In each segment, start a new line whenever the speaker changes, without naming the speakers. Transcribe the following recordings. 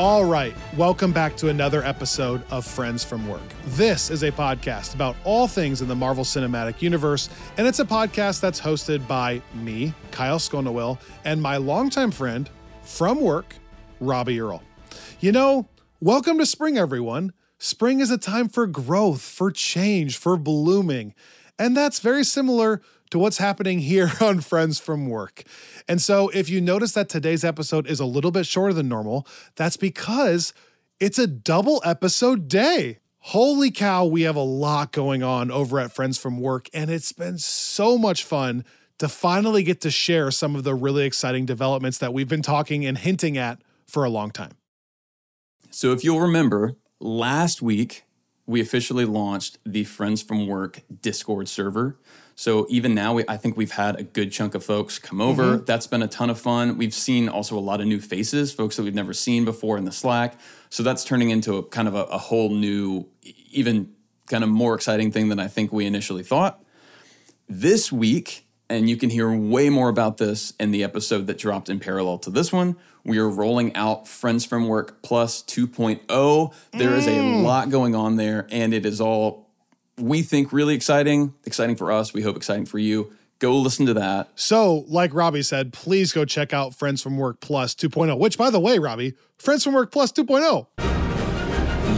All right, welcome back to another episode of Friends from Work. This is a podcast about all things in the Marvel Cinematic Universe, and it's a podcast that's hosted by me, Kyle Sconawill, and my longtime friend from work, Robbie Earl. You know, welcome to spring, everyone. Spring is a time for growth, for change, for blooming. And that's very similar to what's happening here on Friends from Work. And so, if you notice that today's episode is a little bit shorter than normal, that's because it's a double episode day. Holy cow, we have a lot going on over at Friends from Work, and it's been so much fun to finally get to share some of the really exciting developments that we've been talking and hinting at for a long time.
So, if you'll remember, last week we officially launched the Friends from Work Discord server. So even now, we, I think we've had a good chunk of folks come over. Mm-hmm. That's been a ton of fun. We've seen also a lot of new faces, folks that we've never seen before in the Slack. So that's turning into a kind of a, a whole new, even kind of more exciting thing than I think we initially thought. This week, and you can hear way more about this in the episode that dropped in parallel to this one. We are rolling out Friends from Work Plus 2.0. There is a mm. lot going on there, and it is all we think really exciting, exciting for us. We hope exciting for you. Go listen to that.
So, like Robbie said, please go check out Friends from Work Plus 2.0, which, by the way, Robbie, Friends from Work Plus 2.0.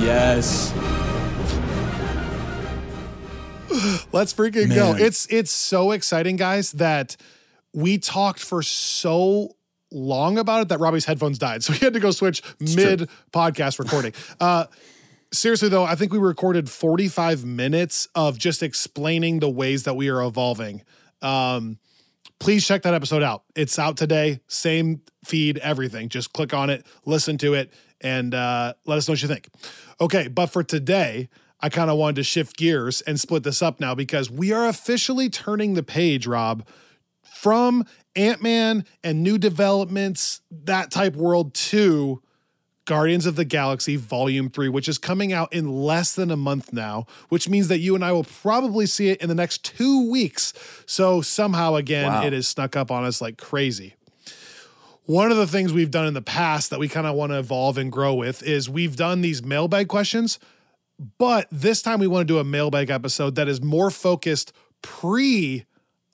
Yes.
Let's freaking Man. go. It's it's so exciting, guys, that we talked for so long about it that Robbie's headphones died. So he had to go switch it's mid true. podcast recording. uh seriously though, I think we recorded 45 minutes of just explaining the ways that we are evolving. Um, please check that episode out. It's out today, same feed, everything. Just click on it, listen to it, and uh, let us know what you think. Okay, but for today, I kind of wanted to shift gears and split this up now because we are officially turning the page, Rob, from Ant Man and new developments, that type world, to Guardians of the Galaxy Volume 3, which is coming out in less than a month now, which means that you and I will probably see it in the next two weeks. So somehow, again, wow. it has snuck up on us like crazy. One of the things we've done in the past that we kind of want to evolve and grow with is we've done these mailbag questions, but this time we want to do a mailbag episode that is more focused pre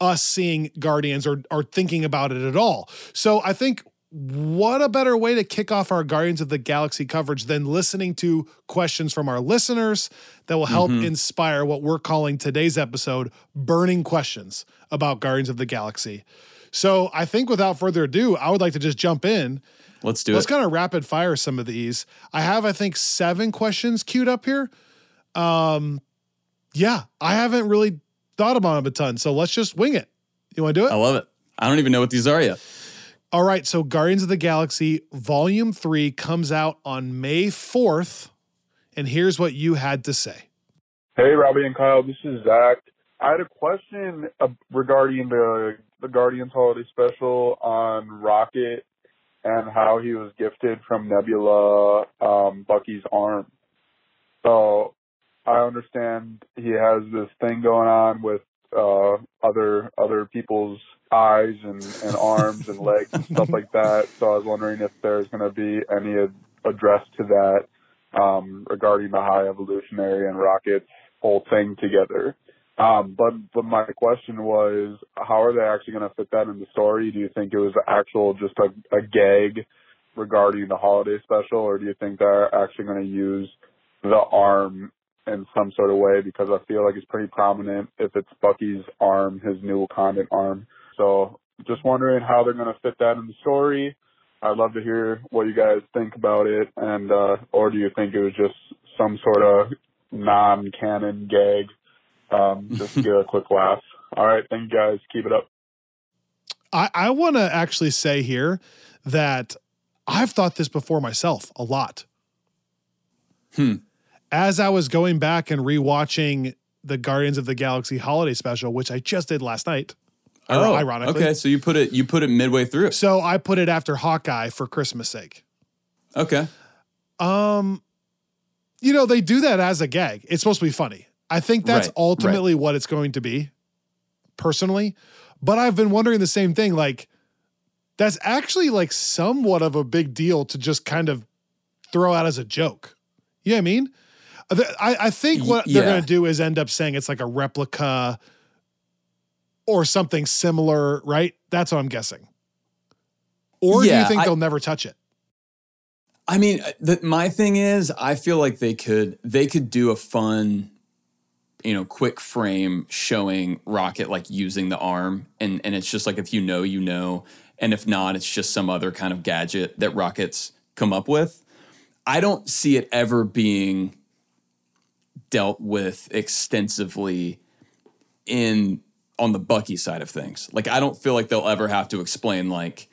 us seeing Guardians or, or thinking about it at all. So I think what a better way to kick off our Guardians of the Galaxy coverage than listening to questions from our listeners that will help mm-hmm. inspire what we're calling today's episode burning questions about Guardians of the Galaxy. So I think without further ado, I would like to just jump in.
Let's do it.
Let's kind of rapid fire some of these. I have, I think, seven questions queued up here. Um, yeah, I haven't really thought about them a ton. So let's just wing it. You want to do it?
I love it. I don't even know what these are yet.
All right, so Guardians of the Galaxy Volume 3 comes out on May 4th. And here's what you had to say.
Hey, Robbie and Kyle, this is Zach. I had a question regarding the the Guardians Holiday Special on Rocket and how he was gifted from Nebula um, Bucky's arm. So I understand he has this thing going on with uh, other other people's eyes and, and arms and legs and stuff like that. So I was wondering if there's going to be any address to that um, regarding the high evolutionary and rockets whole thing together. Um, but but my question was, how are they actually going to fit that in the story? Do you think it was actual just a, a gag regarding the holiday special, or do you think they're actually going to use the arm in some sort of way? Because I feel like it's pretty prominent if it's Bucky's arm, his new Wakandan arm. So just wondering how they're going to fit that in the story. I'd love to hear what you guys think about it, and uh, or do you think it was just some sort of non-canon gag, um, just to get a quick laugh? All right, thank you guys. Keep it up.
I, I want to actually say here that I've thought this before myself a lot.
Hmm.
As I was going back and rewatching the Guardians of the Galaxy holiday special, which I just did last night.
Oh, ironically. Okay, so you put it you put it midway through.
So I put it after Hawkeye for Christmas sake.
Okay.
Um you know, they do that as a gag. It's supposed to be funny. I think that's right, ultimately right. what it's going to be personally. But I've been wondering the same thing like that's actually like somewhat of a big deal to just kind of throw out as a joke. You know what I mean? I, I think what
Y-
they're going to do is end up saying it's like a replica or something similar, right? That's what I'm guessing. Or do you think
I-
they'll never touch it?
I mean, uh, the, my thing is, I feel like they could they could do a fun, you know, quick frame showing Rocket like using the arm, and and it's just like if you know, you know, and if not, it's just some other kind of gadget that Rockets come up with. I don't see it ever being dealt with extensively in on the Bucky side of things. Like I don't feel like they'll ever have to explain like,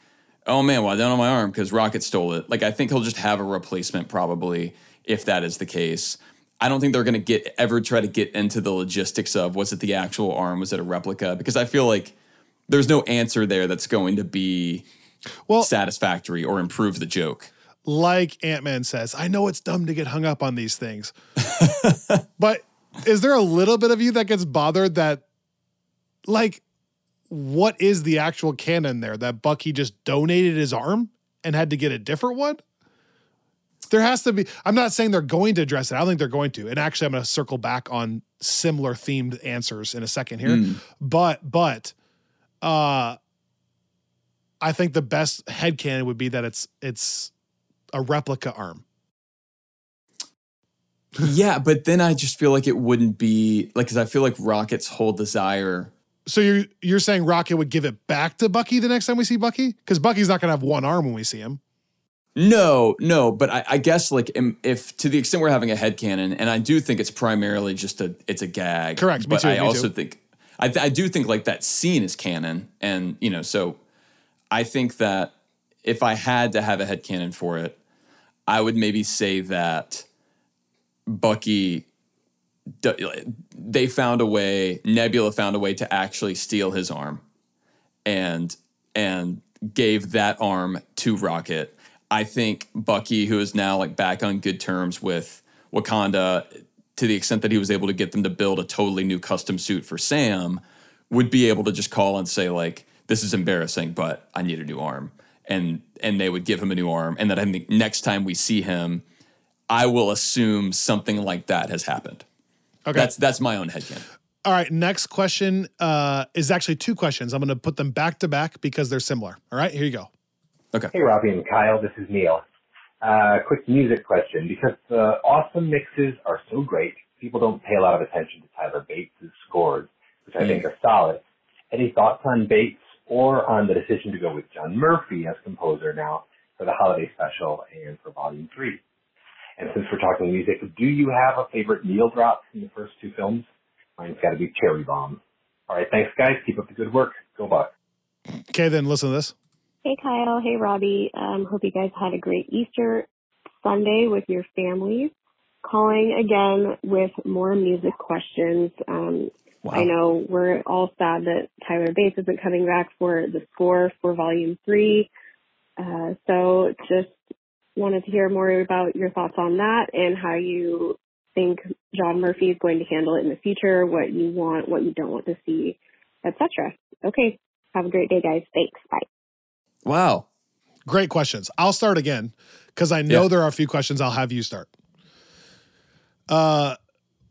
oh man, well I don't on my arm because Rocket stole it. Like I think he'll just have a replacement probably if that is the case. I don't think they're gonna get ever try to get into the logistics of was it the actual arm, was it a replica? Because I feel like there's no answer there that's going to be
Well,
satisfactory or improve the joke.
like Ant Man says, I know it's dumb to get hung up on these things. but is there a little bit of you that gets bothered that, like, what is the actual canon there? That Bucky just donated his arm and had to get a different one? There has to be. I'm not saying they're going to address it. I don't think they're going to. And actually, I'm going to circle back on similar themed answers in a second here.
Mm.
But, but, uh, I think the best headcanon would be that it's it's a replica arm.
yeah, but then I just feel like it wouldn't be like because I feel like Rocket's whole desire
So you're you're saying Rocket would give it back to Bucky the next time we see Bucky? Because Bucky's not gonna have one arm when we see him.
No, no, but I, I guess like im- if to the extent we're having a headcanon, and I do think it's primarily just a it's a gag.
Correct,
But
too,
I also
too.
think I, th- I do think like that scene is canon, and you know, so I think that if I had to have a headcanon for it, I would maybe say that Bucky. They found a way. Nebula found a way to actually steal his arm, and and gave that arm to Rocket. I think Bucky, who is now like back on good terms with Wakanda, to the extent that he was able to get them to build a totally new custom suit for Sam, would be able to just call and say like, "This is embarrassing, but I need a new arm," and and they would give him a new arm, and that I think next time we see him, I will assume something like that has happened.
Okay.
That's that's my own headcanon.
All right. Next question uh, is actually two questions. I'm gonna put them back to back because they're similar. All right. Here you go. Okay.
Hey, Robbie and Kyle, this is Neil. Uh, quick music question. Because the awesome mixes are so great, people don't pay a lot of attention to Tyler Bates' scores, which I think are solid. Any thoughts on Bates or on the decision to go with John Murphy as composer now for the holiday special and for Volume 3? And since we're talking music, do you have a favorite needle drop from the first two films? Mine's got to be Cherry Bomb. All right, thanks, guys. Keep up the good work. Go Bucks.
Okay. Then listen to this.
Hey Kyle, hey Robbie. Um, hope you guys had a great Easter Sunday with your families. Calling again with more music questions. Um, I know we're all sad that Tyler Bates isn't coming back for the score for Volume Three. Uh, so just wanted to hear more about your thoughts on that and how you think John Murphy is going to handle it in the future. What you want, what you don't want to see, etc. Okay. Have a great day, guys. Thanks. Bye.
Wow.
Great questions. I'll start again because I know
Yeah.
there are a few questions. I'll have you start. Uh,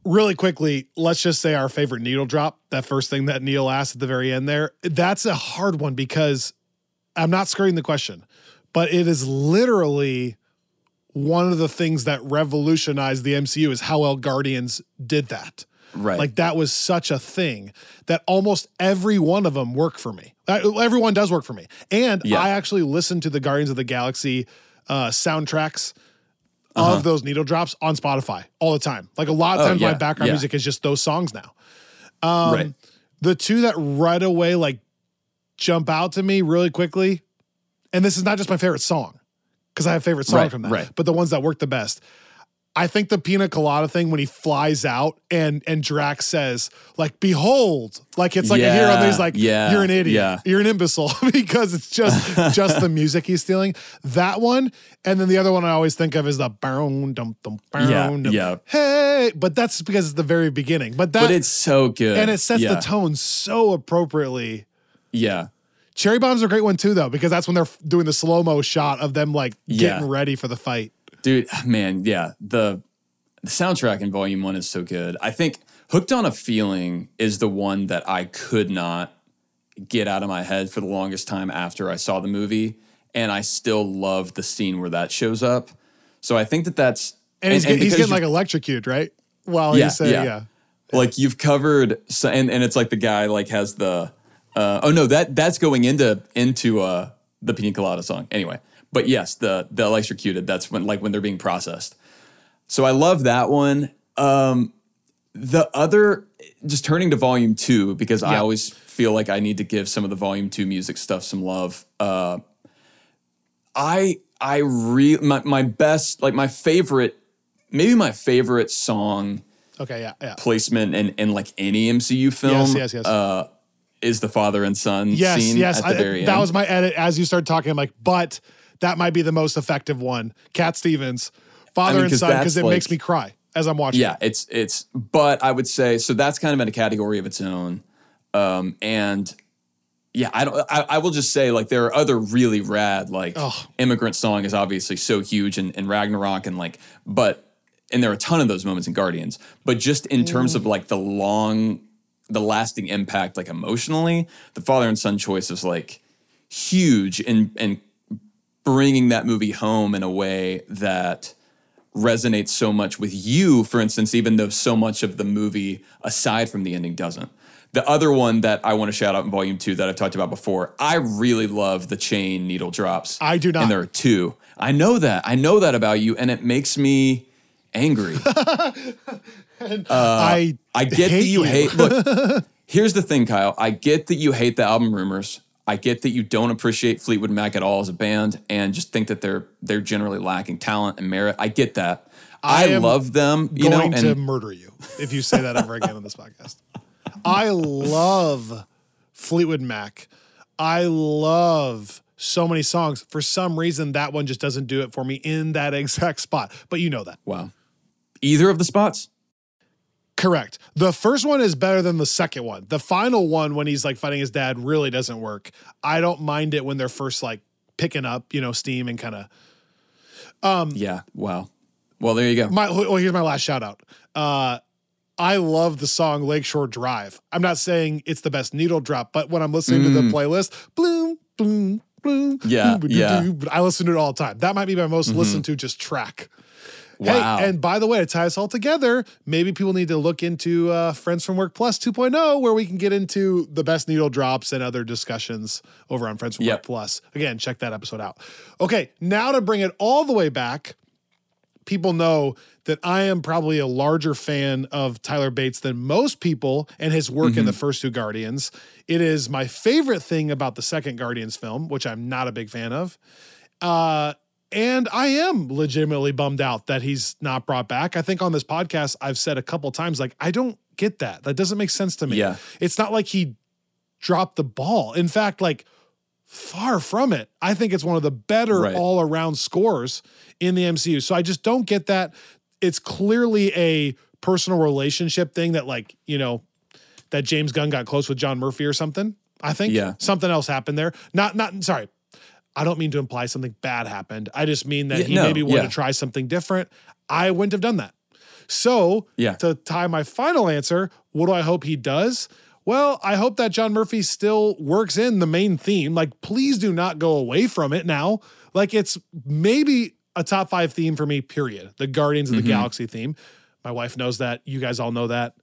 really quickly, let's just say our favorite needle drop. That first thing that Neil asked at the very end there. That's a hard one because I'm not skirting the question, but it is literally one of the things that revolutionized the MCU is how well Guardians did that.
Right.
Like that was such a thing that almost every one of them work for me. Everyone does work for me. And
Yeah.
I actually listen to the Guardians of the Galaxy uh, soundtracks
Uh-huh.
of those needle drops on Spotify all the time. Like a lot of
Oh,
times my background
yeah.
music is just those songs now. Um,
Right.
The two that right away like jump out to me really quickly, and this is not just my favorite song because I have favorite songs
Right,
from that,
right.
but the ones that work the best. I think the pina colada thing when he flies out and and Drax says like "Behold," like it's like a hero, and he's like,
yeah,
"You're an idiot,
yeah.
you're an imbecile," because it's just just the music he's stealing. That one, and then the other one I always think of is the boom dum dum boom
Yeah, yeah.
hey, but that's because it's the very beginning. But that
but it's so good.
and it sets
yeah.
the tone so appropriately.
Yeah.
Cherry bomb's a great one too, though, because that's when they're doing the slow mo shot of them like
Yeah.
getting ready for the fight.
Dude, ah, man, yeah. The the soundtrack in volume one is so good. I think Hooked on a Feeling is the one that I could not get out of my head for the longest time after I saw the movie. And I still love the scene where that shows up. So I think that that's.
And, he's, and, and he's getting like electrocuted, right? While yeah, he's saying, yeah. yeah.
Like you've covered, so, and, and it's like the guy like has the. Uh, oh no, that that's going into into uh, the Pina Colada song. Anyway, but yes, the the electrocuted. That's when like when they're being processed. So I love that one. Um, the other, just turning to volume two because yeah. I always feel like I need to give some of the volume two music stuff some love. Uh, I I really my, my best like my favorite maybe my favorite song.
Okay, yeah, yeah.
Placement in, in like any MCU film. Yes, yes, yes. Uh, is the father and son yes, scene yes. at the I, very
end. That was my edit as you started talking. I'm like, but that might be the most effective one. Cat Stevens, father I mean, and son, because it like, makes me cry as I'm watching.
Yeah, it's it's. But I would say so. That's kind of in a category of its own. Um, and yeah, I don't. I, I, will just say like there are other really rad like oh. immigrant song is obviously so huge and, and Ragnarok and like, but and there are a ton of those moments in Guardians. But just in mm. terms of mm. like the long, the lasting impact, like emotionally, the father and son choice is like huge and and bringing that movie home in a way that resonates so much with you, for instance, even though so much of the movie, aside from the ending, doesn't. The other one that I want to shout out in volume two that I've talked about before, I really love the chain needle drops.
I do not.
And there are two. I know that. I know that about you, and it makes me angry. uh,
I
I get that you, you. hate. Look, here's the thing, Kyle. I get that you hate the album rumors. I get that you don't appreciate Fleetwood Mac at all as a band and just think that they're they're generally lacking talent and merit. I get that. I, I love them. You
going
know,
to murder you if you say that ever again on this podcast. I love Fleetwood Mac. I love so many songs. For some reason, that one just doesn't do it for me in that exact spot. But you know that.
Wow. Either of the spots?
Correct. The first one is better than the second one. The final one, when he's like fighting his dad, really doesn't work. I don't mind it when they're first like picking up, you know, steam and kind of.
Um, yeah. Wow. Well, there you go.
My well, here's my last shout out. Uh, I love the song Lakeshore Drive. I'm not saying it's the best needle drop, but when I'm listening mm. to the mm. playlist, bloom, bloom, bloom,
yeah, bloom, yeah.
I listen to it all the time. That might be my most mm-hmm. listened to just track. Wow. Hey, and by the way, to tie us all together, maybe people need to look into uh, Friends from Work Plus 2.0, where we can get into the best needle drops and other discussions over on Friends from yep. Work Plus. Again, check that episode out. Okay, now to bring it all the way back, people know that I am probably a larger fan of Tyler Bates than most people and his work mm-hmm. in the first two Guardians. It is my favorite thing about the second Guardians film, which I'm not a big fan of. Uh, and I am legitimately bummed out that he's not brought back. I think on this podcast, I've said a couple times, like, I don't get that. That doesn't make sense to me.
Yeah.
It's not like he dropped the ball. In fact, like, far from it. I think it's one of the better right. all around scores in the MCU. So I just don't get that. It's clearly a personal relationship thing that, like, you know, that James Gunn got close with John Murphy or something. I think
yeah.
something else happened there. Not, not, sorry, I don't mean to imply something bad happened. I just mean that yeah, he no, maybe wanted yeah. to try something different. I wouldn't have done that. So,
yeah.
to tie my final answer, what do I hope he does? Well, I hope that John Murphy still works in the main theme. Like, please do not go away from it now. Like, it's maybe a top five theme for me, period. The Guardians of the mm-hmm. Galaxy theme. My wife knows that. You guys all know that.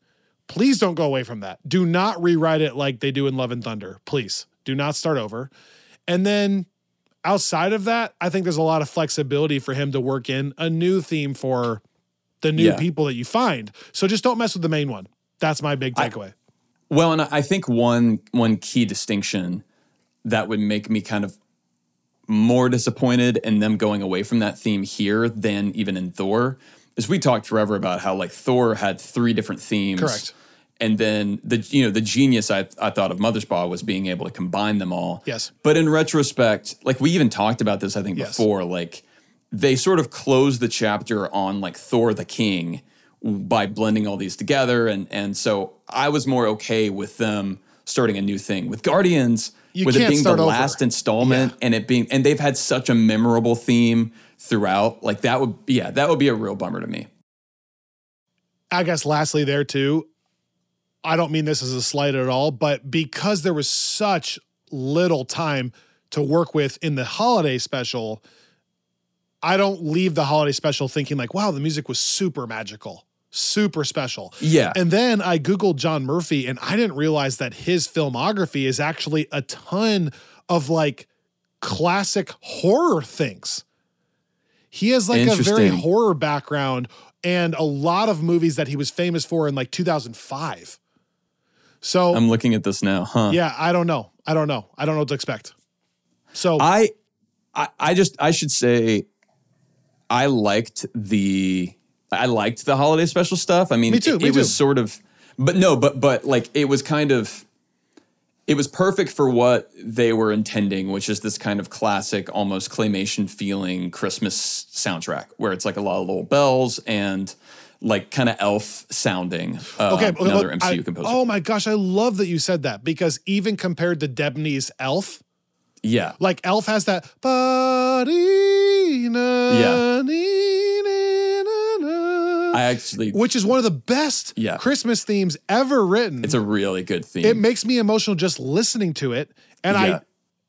Please don't go away from that. Do not rewrite it like they do in Love and Thunder. Please do not start over. And then outside of that, I think there's a lot of flexibility for him to work in a new theme for the new yeah. people that you find. So just don't mess with the main one. That's my big takeaway. I,
well, and I think one one key distinction that would make me kind of more disappointed in them going away from that theme here than even in Thor is we talked forever about how like Thor had three different themes.
Correct
and then the you know the genius I, I thought of Mothersbaugh was being able to combine them all.
Yes.
But in retrospect, like we even talked about this I think yes. before, like they sort of closed the chapter on like Thor the King by blending all these together and and so I was more okay with them starting a new thing. With Guardians,
You
with it being the
over.
last installment and it being and they've had such a memorable theme throughout. Like that would yeah, that would be a real bummer to me.
I guess lastly there too, I don't mean this as a slight at all, but because there was such little time to work with in the holiday special, I don't leave the holiday special thinking like, wow, the music was super magical, super special.
Yeah.
And then I Googled John Murphy and I didn't realize that his filmography is actually a ton of like classic horror things. He has like a very horror background and a lot of movies that he was famous for in like 2005. So,
I'm looking at this now, huh?
yeah, I don't know. I don't know. I don't know what to expect. So,
I, I I just I should say I liked the I liked the holiday special stuff. I mean,
Me too,
it,
me
it was
too.
sort of but no, but but like it was kind of it was perfect for what they were intending, which is this kind of classic, almost claymation feeling Christmas soundtrack, where it's like a lot of little bells and like kind of elf sounding. Uh,
okay,
another
but
MCU
I-
composer.
Oh my gosh, I love that you said that because even compared to Debney's Elf,
yeah,
like Elf has that
Yeah. I actually
which is one of the best
Yeah.
Christmas themes ever written.
it's a really good theme.
it makes me emotional just listening to it, and
Yeah.
I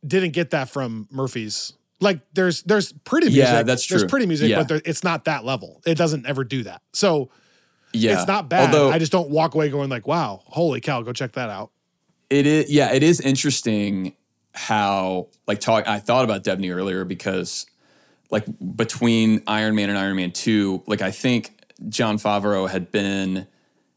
didn't get that from Murphy's. Like there's there's pretty music.
Yeah, that's
There's
true.
pretty music,
Yeah.
but there, it's not that level. It doesn't ever do that. So
yeah,
it's not bad.
Although
I just don't walk away going like, "Wow, holy cow, go check that out."
It is, yeah, it is interesting how like talk. I thought about Debney earlier because like between Iron Man and Iron Man Two, like I think Jon Favreau had been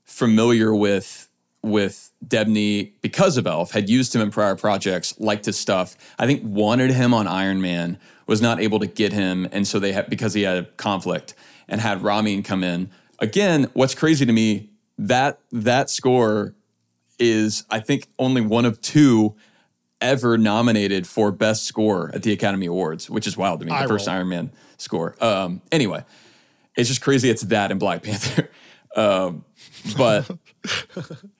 familiar with with Debney because of Elf, had used him in prior projects, liked his stuff. I think wanted him on Iron Man, was not able to get him, and so they had because he had a conflict and had Ramin come in. Again, what's crazy to me that that score is I think only one of two ever nominated for best score at the Academy Awards, which is wild to me.
Eye
the first
roll.
Iron Man score. Um, anyway, it's just crazy. It's that and Black Panther. Um, but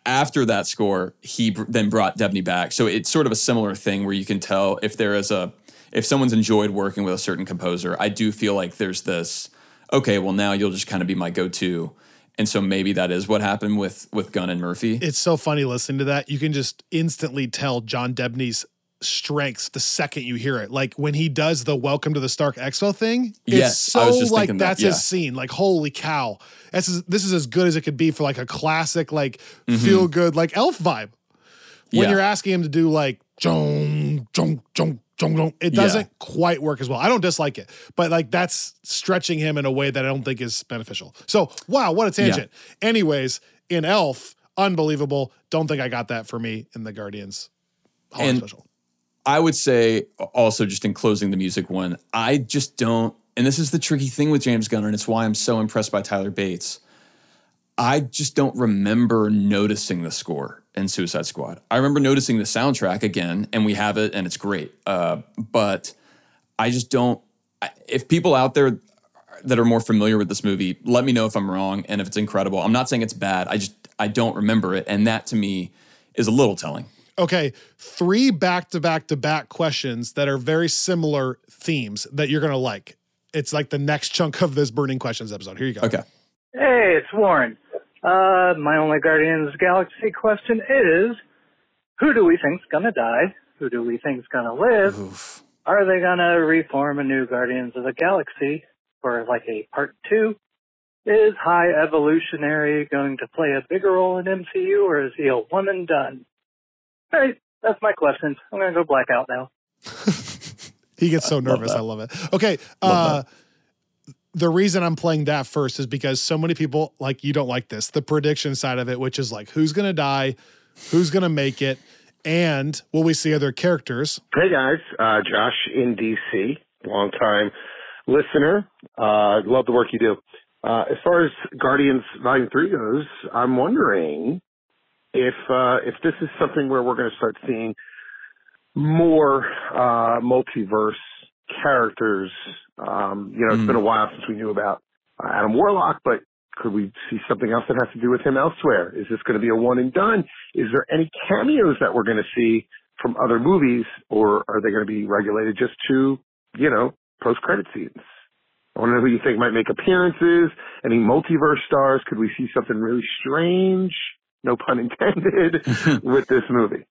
after that score, he br- then brought Debney back. So it's sort of a similar thing where you can tell if there is a if someone's enjoyed working with a certain composer. I do feel like there's this. Okay, well now you'll just kind of be my go-to, and so maybe that is what happened with with Gunn and Murphy.
It's so funny listening to that. You can just instantly tell John Debney's strengths the second you hear it. Like when he does the "Welcome to the Stark Expo" thing.
Yes,
it's so
I was just
like
that,
that's
yeah.
his scene. Like holy cow, this is this is as good as it could be for like a classic like
Mm-hmm.
feel good like Elf vibe. When
Yeah.
you're asking him to do like jong jong jong jong jong, it doesn't quite work as well. I don't dislike it, but like that's stretching him in a way that I don't think is beneficial. So wow, what a tangent. Anyways, in Elf, unbelievable. Don't think I got that for me in the Guardians. Holiday
And-
special.
I would say also just in closing the music one, I just don't, and this is the tricky thing with James Gunn, and it's why I'm so impressed by Tyler Bates. I just don't remember noticing the score in Suicide Squad. I remember noticing the soundtrack again, and we have it, and it's great. Uh, but I just don't. If people out there that are more familiar with this movie, let me know if I'm wrong and if it's incredible. I'm not saying it's bad. I just I don't remember it, and that to me is a little telling.
Okay, three back to back to back questions that are very similar themes that you're gonna like. It's like the next chunk of this burning questions episode. Here you go.
Okay.
Hey, it's Warren. Uh, my only Guardians of the Galaxy question is, who do we think's gonna die? Who do we think's gonna live?
Oof.
Are they gonna reform a new Guardians of the Galaxy for like a part two? Is High Evolutionary going to play a bigger role in MCU or is he a one and done? Alright, that's my questions. I'm gonna go blackout now.
He gets so nervous.
that.
I love it. Okay. uh, the reason I'm playing that first is because so many people like you don't like this, the prediction side of it, which is like who's gonna die, who's gonna make it, and will we see other characters?
Hey guys, uh, Josh in DC, long time listener. Uh, love the work you do. Uh, as far as Guardians Volume Three goes, I'm wondering if uh, if this is something where we're going to start seeing more uh, multiverse characters. Um, you know, it's
Mm.
been a while since we knew about uh, Adam Warlock, but could we see something else that has to do with him elsewhere? Is this going to be a one and done? Is there any cameos that we're going to see from other movies, or are they going to be regulated just to, you know, post credit scenes? I want to know who you think might make appearances. Any multiverse stars? Could we see something really strange? No pun intended with this movie.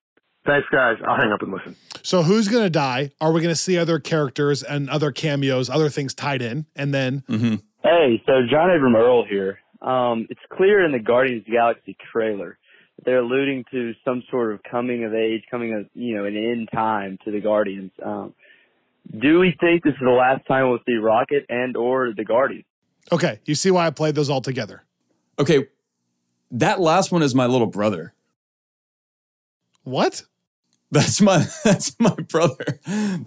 Thanks, guys. I'll hang up and listen.
So, who's going to die? Are we going to see other characters and other cameos, other things tied in? And then.
Mm-hmm. Hey, so John Abram Earl here. Um, it's clear in the Guardians of the Galaxy trailer that they're alluding to some sort of coming of age, coming of, you know, an end time to the Guardians. Um, do we think this is the last time we'll see Rocket and or the Guardians?
Okay, you see why I played those all together.
Okay, that last one is my little brother.
What?
That's my that's my brother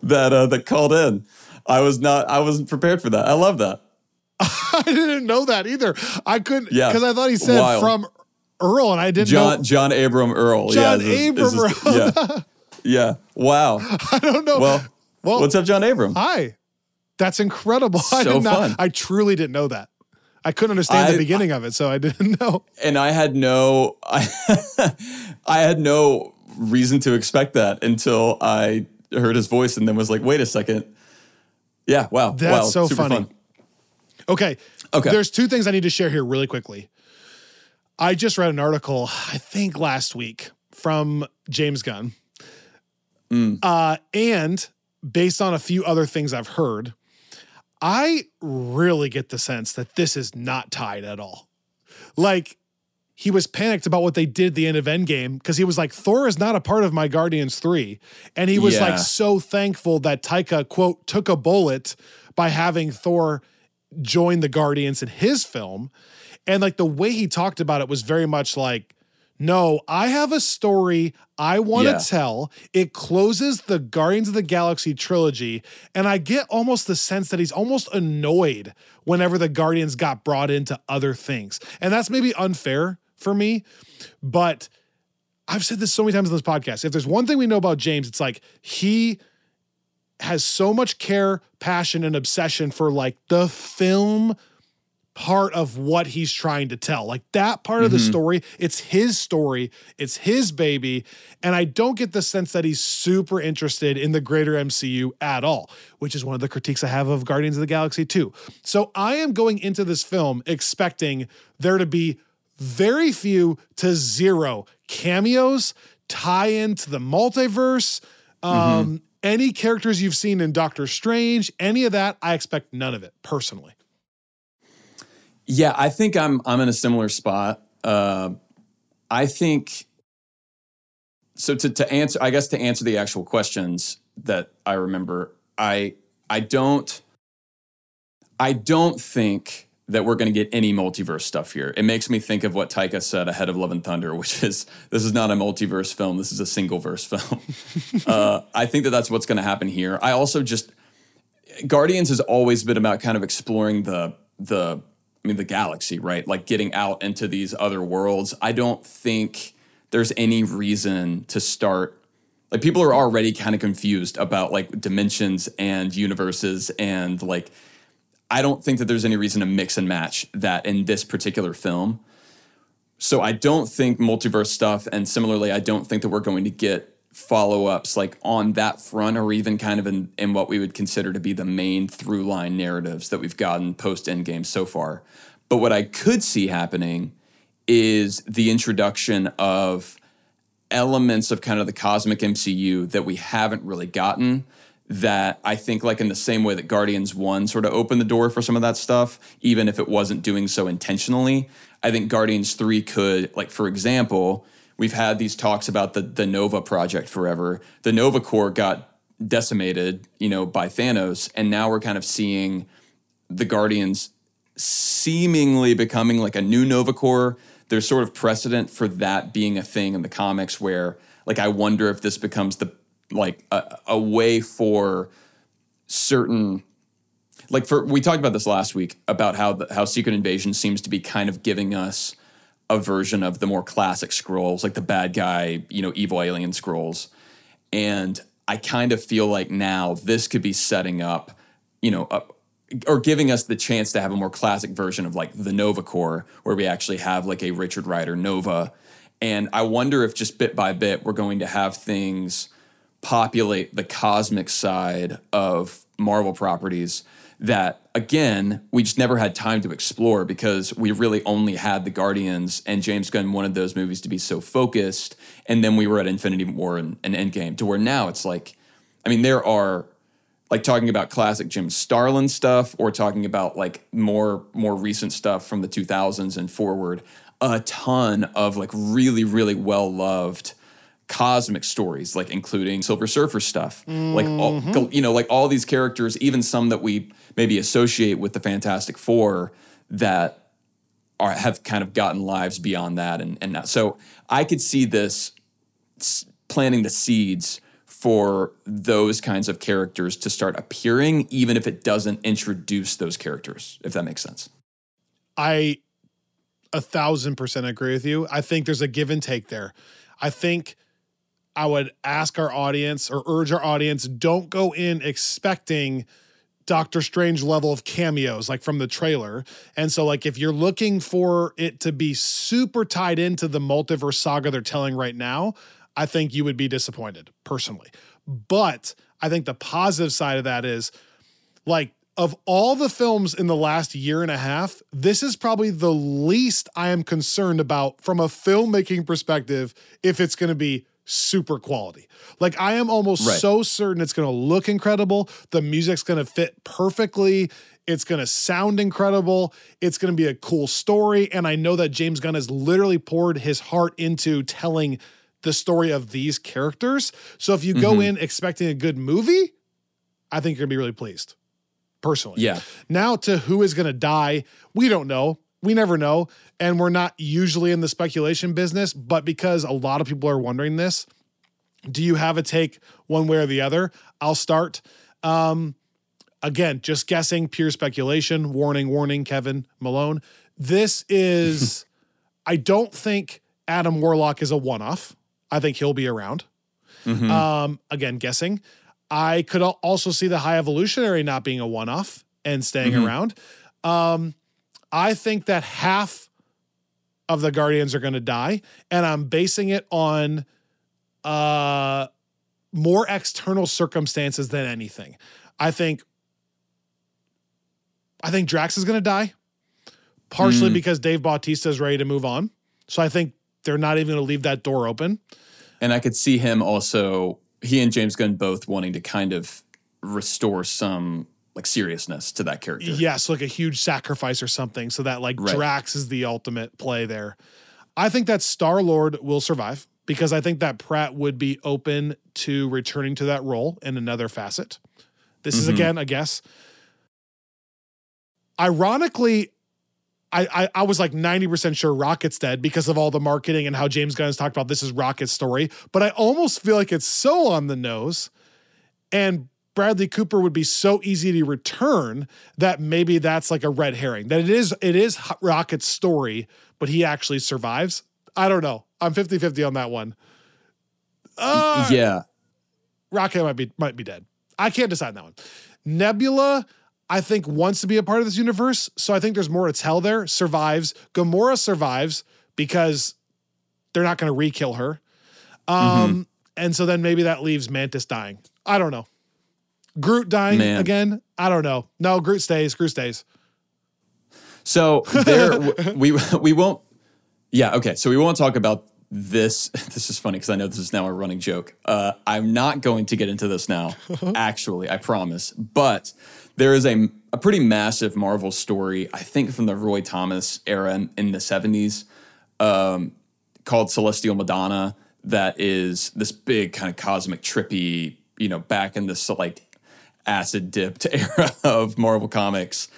that uh, that called in. I was not I wasn't prepared for that. I love that.
I didn't know that either. I couldn't yeah because I thought he said Wild. from Earl and I didn't
John
know.
Jon Abram Earl.
Jon yeah, Abram Earl.
Yeah. yeah. Wow.
I don't know.
Well, well, what's up, John Abram?
Hi. That's incredible. So I did not, fun. I truly didn't know that. I couldn't understand I, the beginning I, of it, so I didn't know.
And I had no I I had no reason to expect that until I heard his voice and then was like, wait a second. Yeah, wow.
That's
wow,
so funny.
Fun.
Okay. Okay. There's two things I need to share here really quickly. I just read an article, I think last week, from James Gunn. Mm. Uh, and based on a few other things I've heard, I really get the sense that this is not tied at all. Like, he was panicked about what they did at the end of Endgame because he was like, Thor is not a part of my Guardians 3. And he was yeah. like so thankful that Taika, quote, took a bullet by having Thor join the Guardians in his film. And like the way he talked about it was very much like, no, I have a story I want to yeah. tell. It closes the Guardians of the Galaxy trilogy. And I get almost the sense that he's almost annoyed whenever the Guardians got brought into other things. And that's maybe unfair for me, but I've said this so many times in this podcast. If there's one thing we know about James, it's like he has so much care, passion, and obsession for like the film part of what he's trying to tell. Like that part mm-hmm. of the mm-hmm. story, it's his story, it's his baby. And I don't get the sense that he's super interested in the greater MCU at all, which is one of the critiques I have of Guardians of the Galaxy 2. So I am going into this film expecting there to be very few to zero cameos, tie into the multiverse. Um, mm-hmm. Any characters you've seen in Doctor Strange, any of that, I expect none of it personally.
Yeah, I think I'm I'm in a similar spot. Uh, I think so. To to answer, I guess to answer the actual questions that I remember, I I don't I don't think that we're going to get any multiverse stuff here. It makes me think of what Taika said ahead of Love and Thunder, which is this is not a multiverse film. This is a single verse film. uh, I think that that's what's going to happen here. I also just Guardians has always been about kind of exploring the the mean, the galaxy, right? Like getting out into these other worlds. I don't think there's any reason to start. Like, people are already kind of confused about like dimensions and universes. And like, I don't think that there's any reason to mix and match that in this particular film. So I don't think multiverse stuff. And similarly, I don't think that we're going to get follow ups like on that front or even kind of in, in what we would consider to be the main through line narratives that we've gotten post Endgame so far. But what I could see happening is the introduction of elements of kind of the cosmic MCU that we haven't really gotten that I think like in the same way that Guardians 1 sort of opened the door for some of that stuff even if it wasn't doing so intentionally I think Guardians 3 could like for example we've had these talks about the the Nova project forever. The Nova Corps got decimated, you know, by Thanos, and now we're kind of seeing the Guardians seemingly becoming like a new Nova Corps. There's sort of precedent for that being a thing in the comics where like I wonder if this becomes the like a, a way for certain like for we talked about this last week about how the, how Secret Invasion seems to be kind of giving us a version of the more classic Skrulls, like the bad guy, you know, evil alien Skrulls. And I kind of feel like now this could be setting up, you know, a, or giving us the chance to have a more classic version of like the Nova Corps, where we actually have like a Richard Rider Nova. And I wonder if just bit by bit we're going to have things populate the cosmic side of Marvel properties that again we just never had time to explore because we really only had the Guardians and James Gunn wanted those movies to be so focused and then we were at Infinity War and, and Endgame to where now it's like I mean there are like talking about classic Jim Starlin stuff or talking about like more more recent stuff from the 2000s and forward a ton of like really really well loved cosmic stories like including silver surfer stuff mm-hmm. like all, you know like all these characters even some that we maybe associate with the fantastic four that are have kind of gotten lives beyond that and and so i could see this planting the seeds for those kinds of characters to start appearing even if it doesn't introduce those characters if that makes sense.
I a thousand percent agree with you. I think there's a give and take there. I think I would ask our audience or urge our audience don't go in expecting Doctor Strange level of cameos like from the trailer. And so like if you're looking for it to be super tied into the multiverse saga they're telling right now, I think you would be disappointed personally. But I think the positive side of that is like of all the films in the last year and a half, this is probably the least I am concerned about from a filmmaking perspective if it's going to be super quality. Like I am almost right. so certain it's going to look incredible. The music's going to fit perfectly. It's going to sound incredible. It's going to be a cool story and I know that James Gunn has literally poured his heart into telling the story of these characters. So if you mm-hmm. go in expecting a good movie, I think you're going to be really pleased. Personally.
Yeah.
Now to who is going to die, we don't know we never know. And we're not usually in the speculation business, but because a lot of people are wondering this, do you have a take one way or the other? I'll start. Um, again, just guessing, pure speculation. Warning, warning, Kevin Malone. This is, I don't think Adam Warlock is a one off. I think he'll be around. Mm-hmm. Um, again, guessing. I could also see the High Evolutionary not being a one off and staying mm-hmm. around. Um, I think that half of the Guardians are going to die, and I'm basing it on uh, more external circumstances than anything. I think I think Drax is going to die, partially mm. because Dave Bautista is ready to move on. So I think they're not even going to leave that door open.
And I could see him also, he and James Gunn both wanting to kind of restore some like seriousness to that character.
Yes, like a huge sacrifice or something, so that like right. Drax is the ultimate play there. I think that Star Lord will survive because I think that Pratt would be open to returning to that role in another facet. This mm-hmm. is again a guess. Ironically, I, I, I was like 90% sure Rocket's dead because of all the marketing and how James Gunn has talked about this is Rocket's story, but I almost feel like it's so on the nose. And Bradley Cooper would be so easy to return that maybe that's like a red herring. That it is it is Rocket's story, but he actually survives. I don't know. I'm 50-50 on that one.
Uh, yeah.
Rocket might be might be dead. I can't decide that one. Nebula, I think wants to be a part of this universe, so I think there's more to tell there. Survives. Gamora survives because they're not going to re-kill her. Um, mm-hmm. and so then maybe that leaves Mantis dying. I don't know. Groot dying Man. again? I don't know. No, Groot stays. Groot stays.
So there, we we won't. Yeah, okay. So we won't talk about this. This is funny because I know this is now a running joke. Uh, I'm not going to get into this now. actually, I promise. But there is a a pretty massive Marvel story. I think from the Roy Thomas era in, in the 70s, um, called Celestial Madonna. That is this big kind of cosmic trippy. You know, back in this like acid dipped era of Marvel Comics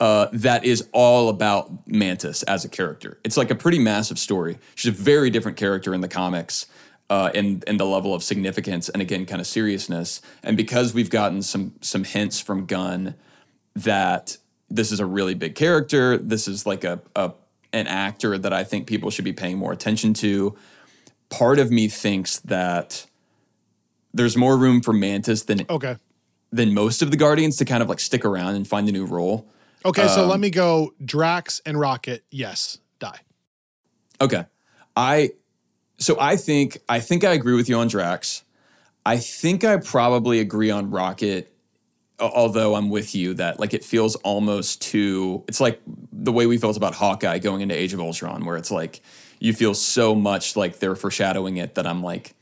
uh, that is all about Mantis as a character. It's like a pretty massive story. She's a very different character in the comics. Uh, in in the level of significance and again kind of seriousness and because we've gotten some some hints from Gunn that this is a really big character this is like a, a an actor that I think people should be paying more attention to part of me thinks that there's more room for Mantis than
okay
than most of the Guardians to kind of like stick around and find a new role.
Okay, um, so let um, me go Drax and Rocket. Yes, die.
Okay. I so I think I think I agree with you on Drax. I think I probably agree on Rocket although I'm with you that like it feels almost too it's like the way we felt about Hawkeye going into Age of Ultron where it's like you feel so much like they're foreshadowing it that I'm like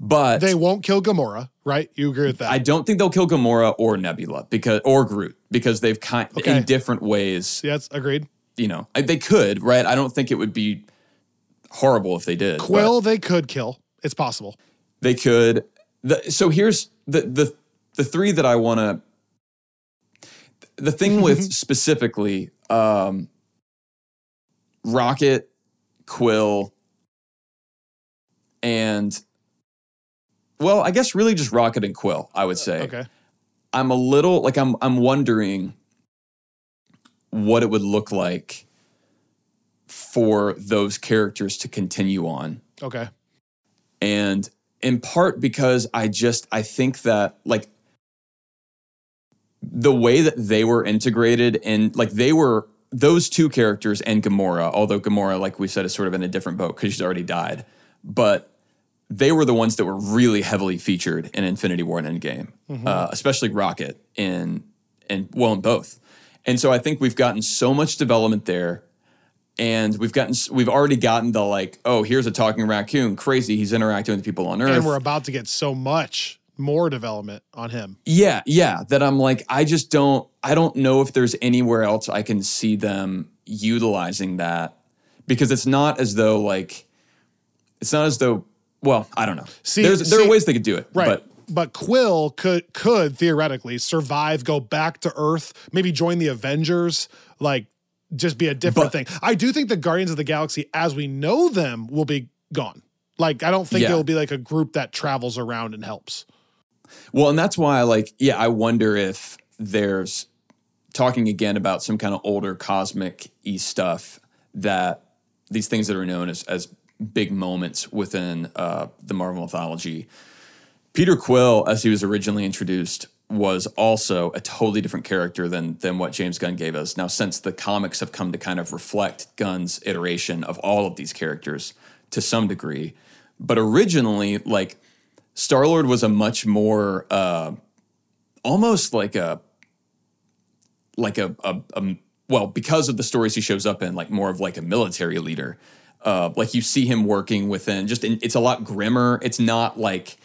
but
they won't kill Gamora, right? You agree with that?
I don't think they'll kill Gamora or Nebula because or Groot because they've kind okay. in different ways.
Yes, agreed.
You know, they could, right? I don't think it would be horrible if they did.
Quill, they could kill. It's possible.
They could. The, so here's the the the three that I want to. The thing with specifically um, Rocket, Quill, and well, I guess really just Rocket and Quill. I would uh, say.
Okay.
I'm a little like I'm I'm wondering what it would look like for those characters to continue on.
Okay.
And in part because I just I think that like the way that they were integrated and like they were those two characters and Gamora, although Gamora, like we said, is sort of in a different boat because she's already died, but they were the ones that were really heavily featured in Infinity War and Endgame, mm-hmm. uh, especially Rocket in and well in both. And so I think we've gotten so much development there, and we've gotten we've already gotten the like, oh, here's a talking raccoon, crazy, he's interacting with people on Earth,
and we're about to get so much more development on him.
Yeah, yeah. That I'm like, I just don't I don't know if there's anywhere else I can see them utilizing that because it's not as though like it's not as though well, I don't know. See, There's, there see, are ways they could do it,
right?
But
but Quill could could theoretically survive, go back to Earth, maybe join the Avengers, like just be a different but, thing. I do think the Guardians of the Galaxy, as we know them, will be gone. Like I don't think yeah. it'll be like a group that travels around and helps.
Well, and that's why, like, yeah, I wonder if there's talking again about some kind of older cosmic e stuff that these things that are known as as big moments within uh, the Marvel mythology. Peter Quill, as he was originally introduced, was also a totally different character than than what James Gunn gave us. Now, since the comics have come to kind of reflect Gunn's iteration of all of these characters to some degree, but originally, like Star Lord was a much more uh, almost like a like a, a, a, well because of the stories he shows up in, like more of like a military leader. Uh, like you see him working within just in, it's a lot grimmer. It's not like,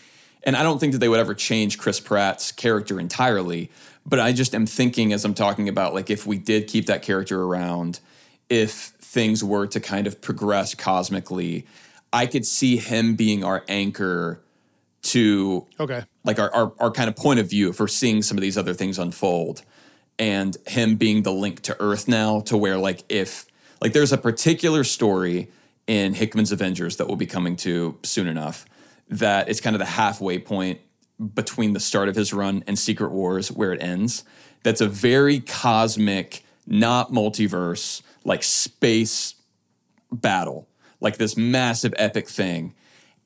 and I don't think that they would ever change Chris Pratt's character entirely. But I just am thinking as I'm talking about like if we did keep that character around, if things were to kind of progress cosmically, I could see him being our anchor to
okay
like our, our, our kind of point of view for seeing some of these other things unfold and him being the link to earth now to where like if like there's a particular story in hickman's avengers that we'll be coming to soon enough that it's kind of the halfway point between the start of his run and secret wars where it ends. That's a very cosmic not multiverse like space battle like this massive epic thing.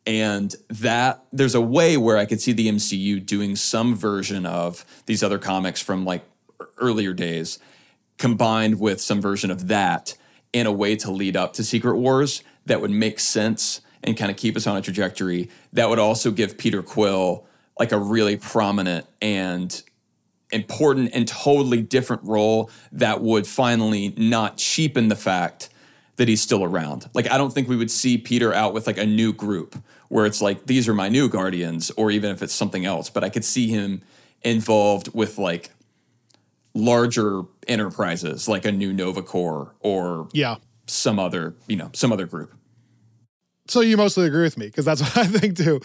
And that there's a way where I could see the MCU doing some version of these other comics from like earlier days combined with some version of that in a way to lead up to Secret Wars that would make sense and kind of keep us on a trajectory that would also give Peter Quill like a really prominent and important and totally different role that would finally not cheapen the fact that he's still around. Like I don't think we would see Peter out with like a new group where it's like these are my new guardians or even if it's something else but i could see him involved with like larger enterprises like a new nova corps or
yeah
some other you know some other group
so you mostly agree with me because that's what I think too.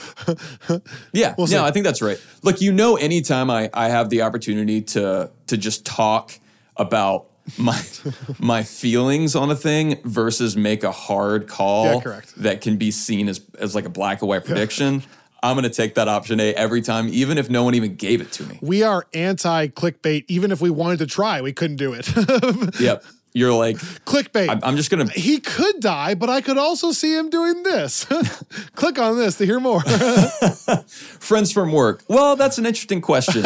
yeah, we'll no, I think that's right. Look, you know, anytime I I have the opportunity to to just talk about my my feelings on a thing versus make a hard call
yeah,
that can be seen as as like a black and white prediction. Yeah. I'm going to take that option A every time, even if no one even gave it to me.
We are anti clickbait. Even if we wanted to try, we couldn't do it.
yep. You're like
clickbait.
I'm, I'm just gonna.
He could die, but I could also see him doing this. Click on this to hear more.
Friends from work. Well, that's an interesting question.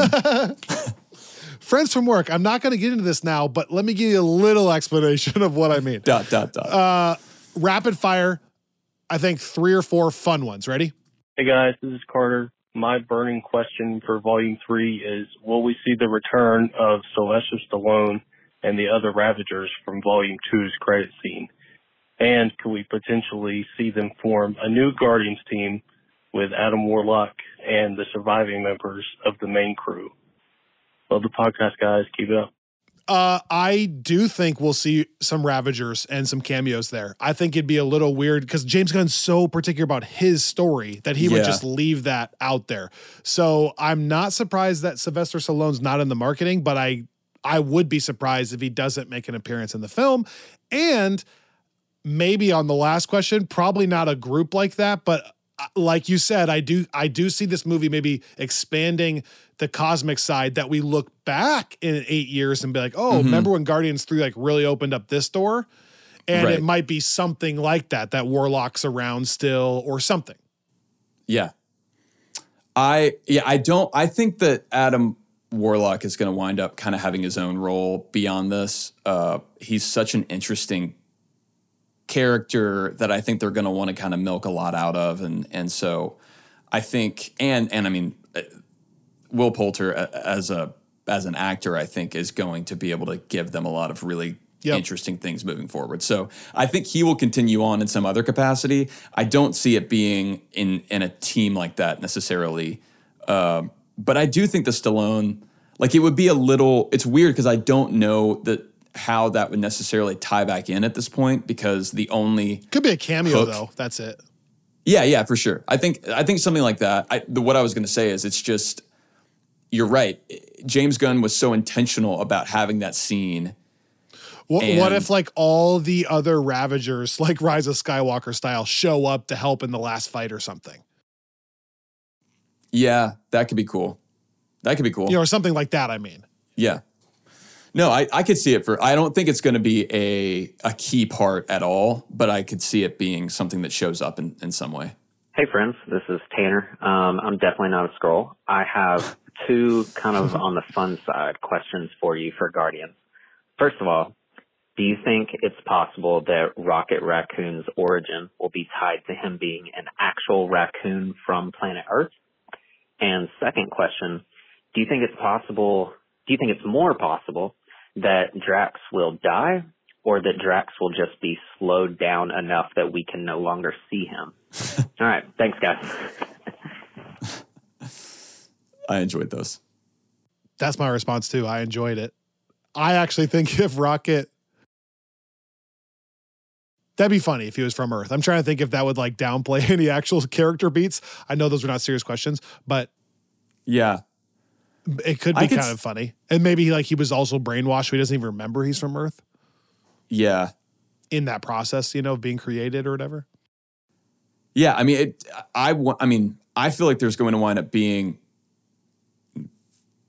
Friends from work. I'm not going to get into this now, but let me give you a little explanation of what I mean.
Dot, dot, dot.
Uh, rapid fire. I think three or four fun ones. Ready?
Hey guys, this is Carter. my burning question for Volume 3 is will we see the return of Sylvester Stallone and the other Ravagers from Volume 2's credit scene? And could we potentially see them form a new Guardians team with Adam Warlock and the surviving members of the main crew? Love the podcast, guys. Keep it up.
Uh, I do think we'll see some Ravagers and some cameos there. I think it'd be a little weird because James Gunn's so particular about his story that he yeah. would just leave that out there. So I'm not surprised that Sylvester Stallone's not in the marketing, but I I would be surprised if he doesn't make an appearance in the film. And maybe on the last question, probably not a group like that, but like you said, I do I do see this movie maybe expanding the cosmic side that we look back in eight years and be like, oh, mm-hmm. remember when Guardians 3 like really opened up this door? And right. it might be something like that, that Warlock's around still or something.
Yeah. I yeah, I don't I think that Adam Warlock is going to wind up kind of having his own role beyond this. Uh, he's such an interesting character that I think they're going to want to kind of milk a lot out of, and and so I think and and I mean Will Poulter as a as an actor, I think, is going to be able to give them a lot of really yep. interesting things moving forward. So I think he will continue on in some other capacity. I don't see it being in in a team like that necessarily, uh, but I do think the Stallone, like it would be a little. It's weird because I don't know that how that would necessarily tie back in at this point because the only
could be a cameo hook, though. That's it.
Yeah, yeah, for sure. I think I think something like that. I, the, what I was going to say is it's just you're right. James Gunn was so intentional about having that scene.
What, what, if like all the other Ravagers, like Rise of Skywalker style, show up to help in the last fight or something?
Yeah, that could be cool. That could be cool.
You know, or something like that. I mean.
Yeah. No, I, I could see it for. I don't think it's going to be a a key part at all, but I could see it being something that shows up in, in some way.
Hey friends, this is Tanner. Um, I'm definitely not a Skrull. I have two kind of on the fun side questions for you for Guardians. First of all, do you think it's possible that Rocket Raccoon's origin will be tied to him being an actual raccoon from planet Earth? And second question, do you think it's possible, do you think it's more possible that Drax will die or that Drax will just be slowed down enough that we can no longer see him? All right. Thanks, guys.
I enjoyed those.
That's my response too. I enjoyed it. I actually think if Rocket That'd be funny if he was from Earth. I'm trying to think if that would like downplay any actual character beats. I know those are not serious questions, but
yeah,
it could be could kind of funny. And maybe like he was also brainwashed. So he doesn't even remember he's from Earth.
Yeah,
in that process, you know, of being created or whatever.
Yeah, I mean, it, I I mean, I feel like there's going to wind up being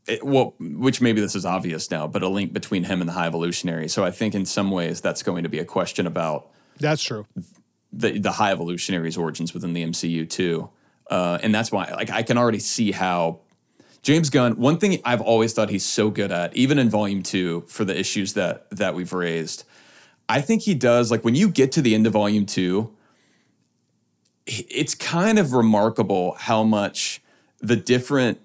it, well, which maybe this is obvious now, but a link between him and the High Evolutionary. So I think in some ways that's going to be a question about
that's true
the the High Evolutionary's origins within the MCU too, uh, and that's why like I can already see how James Gunn. One thing I've always thought he's so good at, even in Volume Two, for the issues that that we've raised, I think he does like when you get to the end of Volume Two. It's kind of remarkable how much the different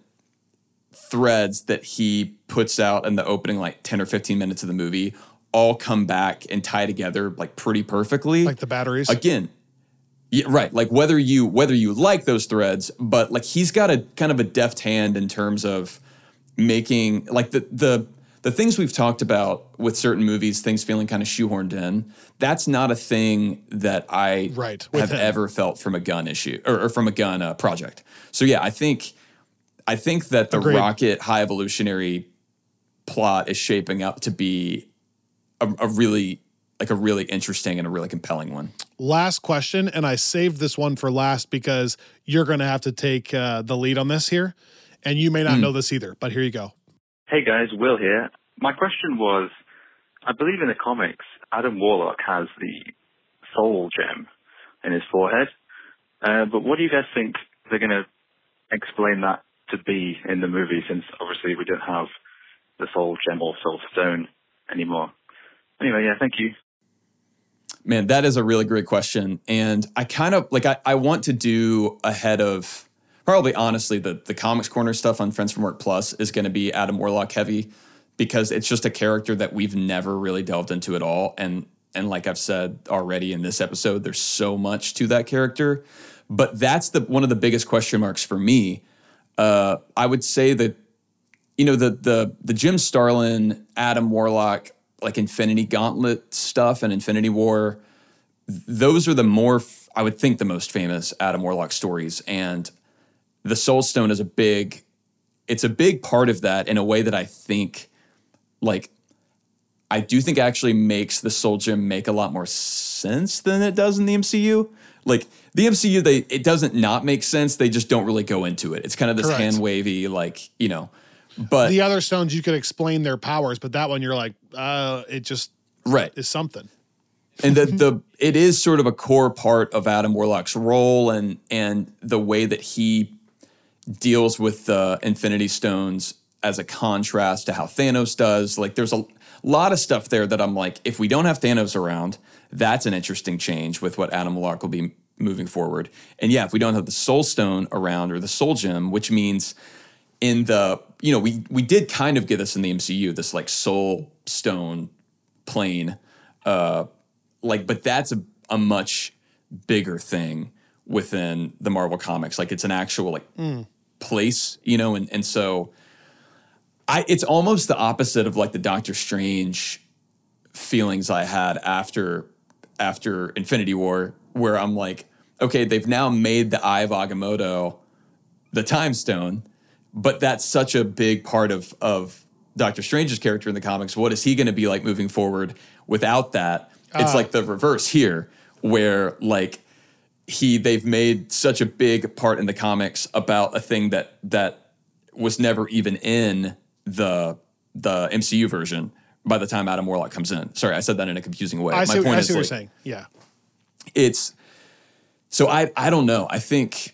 threads that he puts out in the opening like 10 or 15 minutes of the movie all come back and tie together like pretty perfectly.
Like the batteries.
Again. Yeah, right. Like whether you whether you like those threads, but like he's got a kind of a deft hand in terms of making like the the the things we've talked about with certain movies, things feeling kind of shoehorned in, that's not a thing that I
right,
have him. ever felt from a Gunn issue or, or from a Gunn uh, project. So yeah, I think I think that the Agreed. rocket high evolutionary plot is shaping up to be a, a, really like a really interesting and a really compelling one.
Last question, and I saved this one for last because you're going to have to take uh, the lead on this here, and you may not mm. know this either. But here you go.
Hey guys, Will here. My question was, I believe in the comics, Adam Warlock has the soul gem in his forehead. Uh, but what do you guys think they're going to explain that to be in the movie since obviously we don't have the soul gem or soul stone anymore. Anyway, yeah, thank you.
Man, that is a really great question. And I kind of like I, I want to do ahead of probably honestly the the comics corner stuff on Friends from Work Plus is going to be Adam Warlock heavy because it's just a character that we've never really delved into at all. And and like I've said already in this episode there's so much to that character. But that's the one of the biggest question marks for me. Uh, I would say that you know the the the Jim Starlin Adam Warlock like Infinity Gauntlet stuff and Infinity War those are the more I would think the most famous Adam Warlock stories and the Soul Stone is a big it's a big part of that in a way that I think like I do think actually makes the Soul Gem make a lot more sense than it does in the MCU. Like the MCU, they it doesn't not make sense. They just don't really go into it. It's kind of this hand wavy, like you know. But
the other stones you could explain their powers, but that one you're like, uh, it just
right
is something.
and the the it is sort of a core part of Adam Warlock's role and and the way that he deals with the Infinity Stones as a contrast to how Thanos does. Like there's a lot of stuff there that I'm like, if we don't have Thanos around, that's an interesting change with what Adam Warlock will be moving forward. And yeah, if we don't have the Soul Stone around or the Soul Gem, which means in the you know we we did kind of get this in the MCU, this like Soul Stone plane, uh, like but that's a, a much bigger thing within the Marvel comics. Like it's an actual like
Mm.
place, you know, and and so I it's almost the opposite of like the Doctor Strange feelings I had after after Infinity War, where I'm like, okay, they've now made the Eye of Agamotto the Time Stone, but that's such a big part of of Doctor Strange's character in the comics. What is he going to be like moving forward without that? It's
Ah.
like the reverse here, where like he they've made such a big part in the comics about a thing that that was never even in the the MCU version by the time Adam Warlock comes in. Sorry, I said that in a confusing way.
I see, I
is
see what you're saying. Yeah.
it's so I I don't know. I think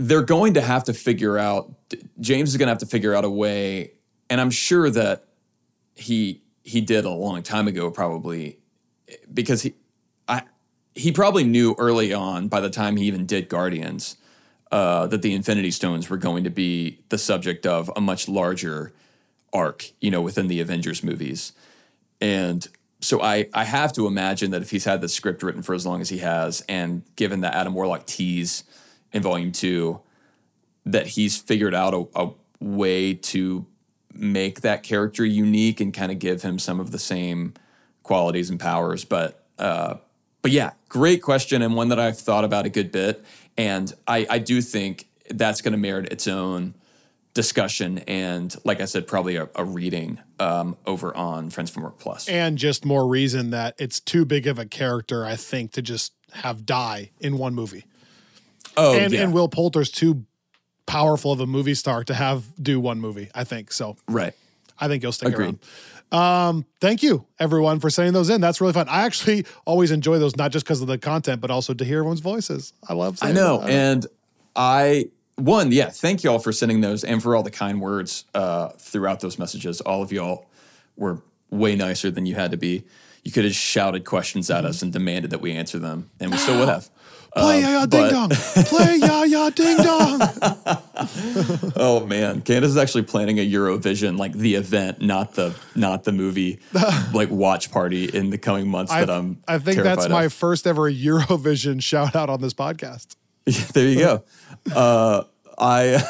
they're going to have to figure out James is going to have to figure out a way and I'm sure that he he did a long time ago probably because he I he probably knew early on by the time he even did Guardians uh, that the Infinity Stones were going to be the subject of a much larger arc, you know, within the Avengers movies. And so I, I have to imagine that if he's had the script written for as long as he has, and given the Adam Warlock tease in volume two, that he's figured out a, a way to make that character unique and kind of give him some of the same qualities and powers. But uh, but yeah, great question and one that I've thought about a good bit. And I, I do think that's going to merit its own discussion and, like I said, probably a, a reading um, over on Friends from Work Plus.
And just more reason that it's too big of a character, I think, to just have die in one movie.
Oh,
and,
yeah.
and Will Poulter's too powerful of a movie star to have do one movie, I think. So
right.
I think you'll stick
Agreed.
around. Um, thank you everyone for sending those in. That's really fun. I actually always enjoy those, not just because of the content, but also to hear everyone's voices. I love
it.
I
know.
that.
And I, one, yeah, thank y'all for sending those and for all the kind words uh, throughout those messages. All of y'all were way nicer than you had to be. You could have shouted questions at us and demanded that we answer them, and we still would have.
Play
Uh,
ya ya
but-
ding dong. Play ya ya ding dong.
oh man, Candace is actually planning a Eurovision, like the event, not the not the movie, like watch party in the coming months
I,
that I'm.
I think that's
terrified
my first ever Eurovision shout out on this podcast.
there you go. Uh, I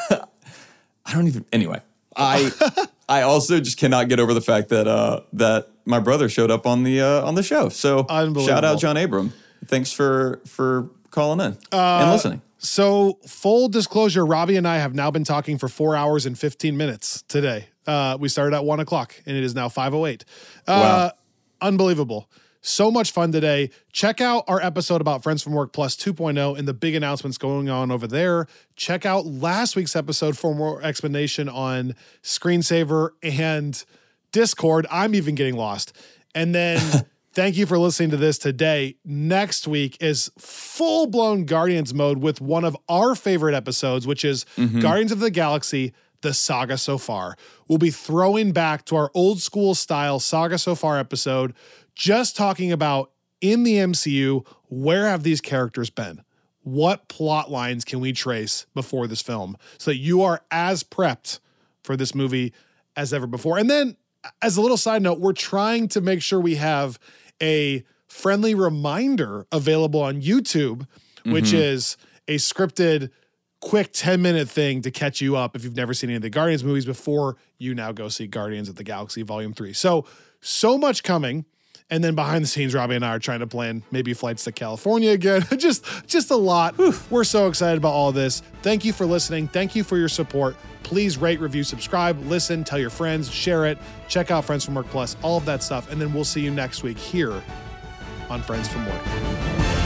I don't even. Anyway, I I also just cannot get over the fact that uh, that my brother showed up on the uh, on the show. So shout out John Abram. Thanks for for calling in
Uh,
and listening.
So, full disclosure, Robbie and I have now been talking for four hours and 15 minutes today. Uh, we started at one o'clock and it is now 5.08. Uh, Unbelievable. So much fun today. Check out our episode about Friends from Work Plus 2.0 and the big announcements going on over there. Check out last week's episode for more explanation on Screensaver and Discord. I'm even getting lost. And then thank you for listening to this today. Next week is full blown Guardians mode with one of our favorite episodes, which is
Mhm.
Guardians of the Galaxy, the saga so far. We'll be throwing back to our old school style saga so far episode, just talking about in the MCU, where have these characters been? what plot lines can we trace before this film so that you are as prepped for this movie as ever before. And then, as a little side note, we're trying to make sure we have a friendly reminder available on YouTube, which
Mhm.
is a scripted, quick 10 minute thing to catch you up if you've never seen any of the Guardians movies before you now go see Guardians of the Galaxy Volume 3. So, so much coming. And then behind the scenes, Robbie and I are trying to plan maybe flights to California again. just, just a lot. We're so excited about all this. Thank you for listening. Thank you for your support. Please rate, review, subscribe, listen, tell your friends, share it, check out Friends from Work Plus, all of that stuff. And then we'll see you next week here on Friends from Work.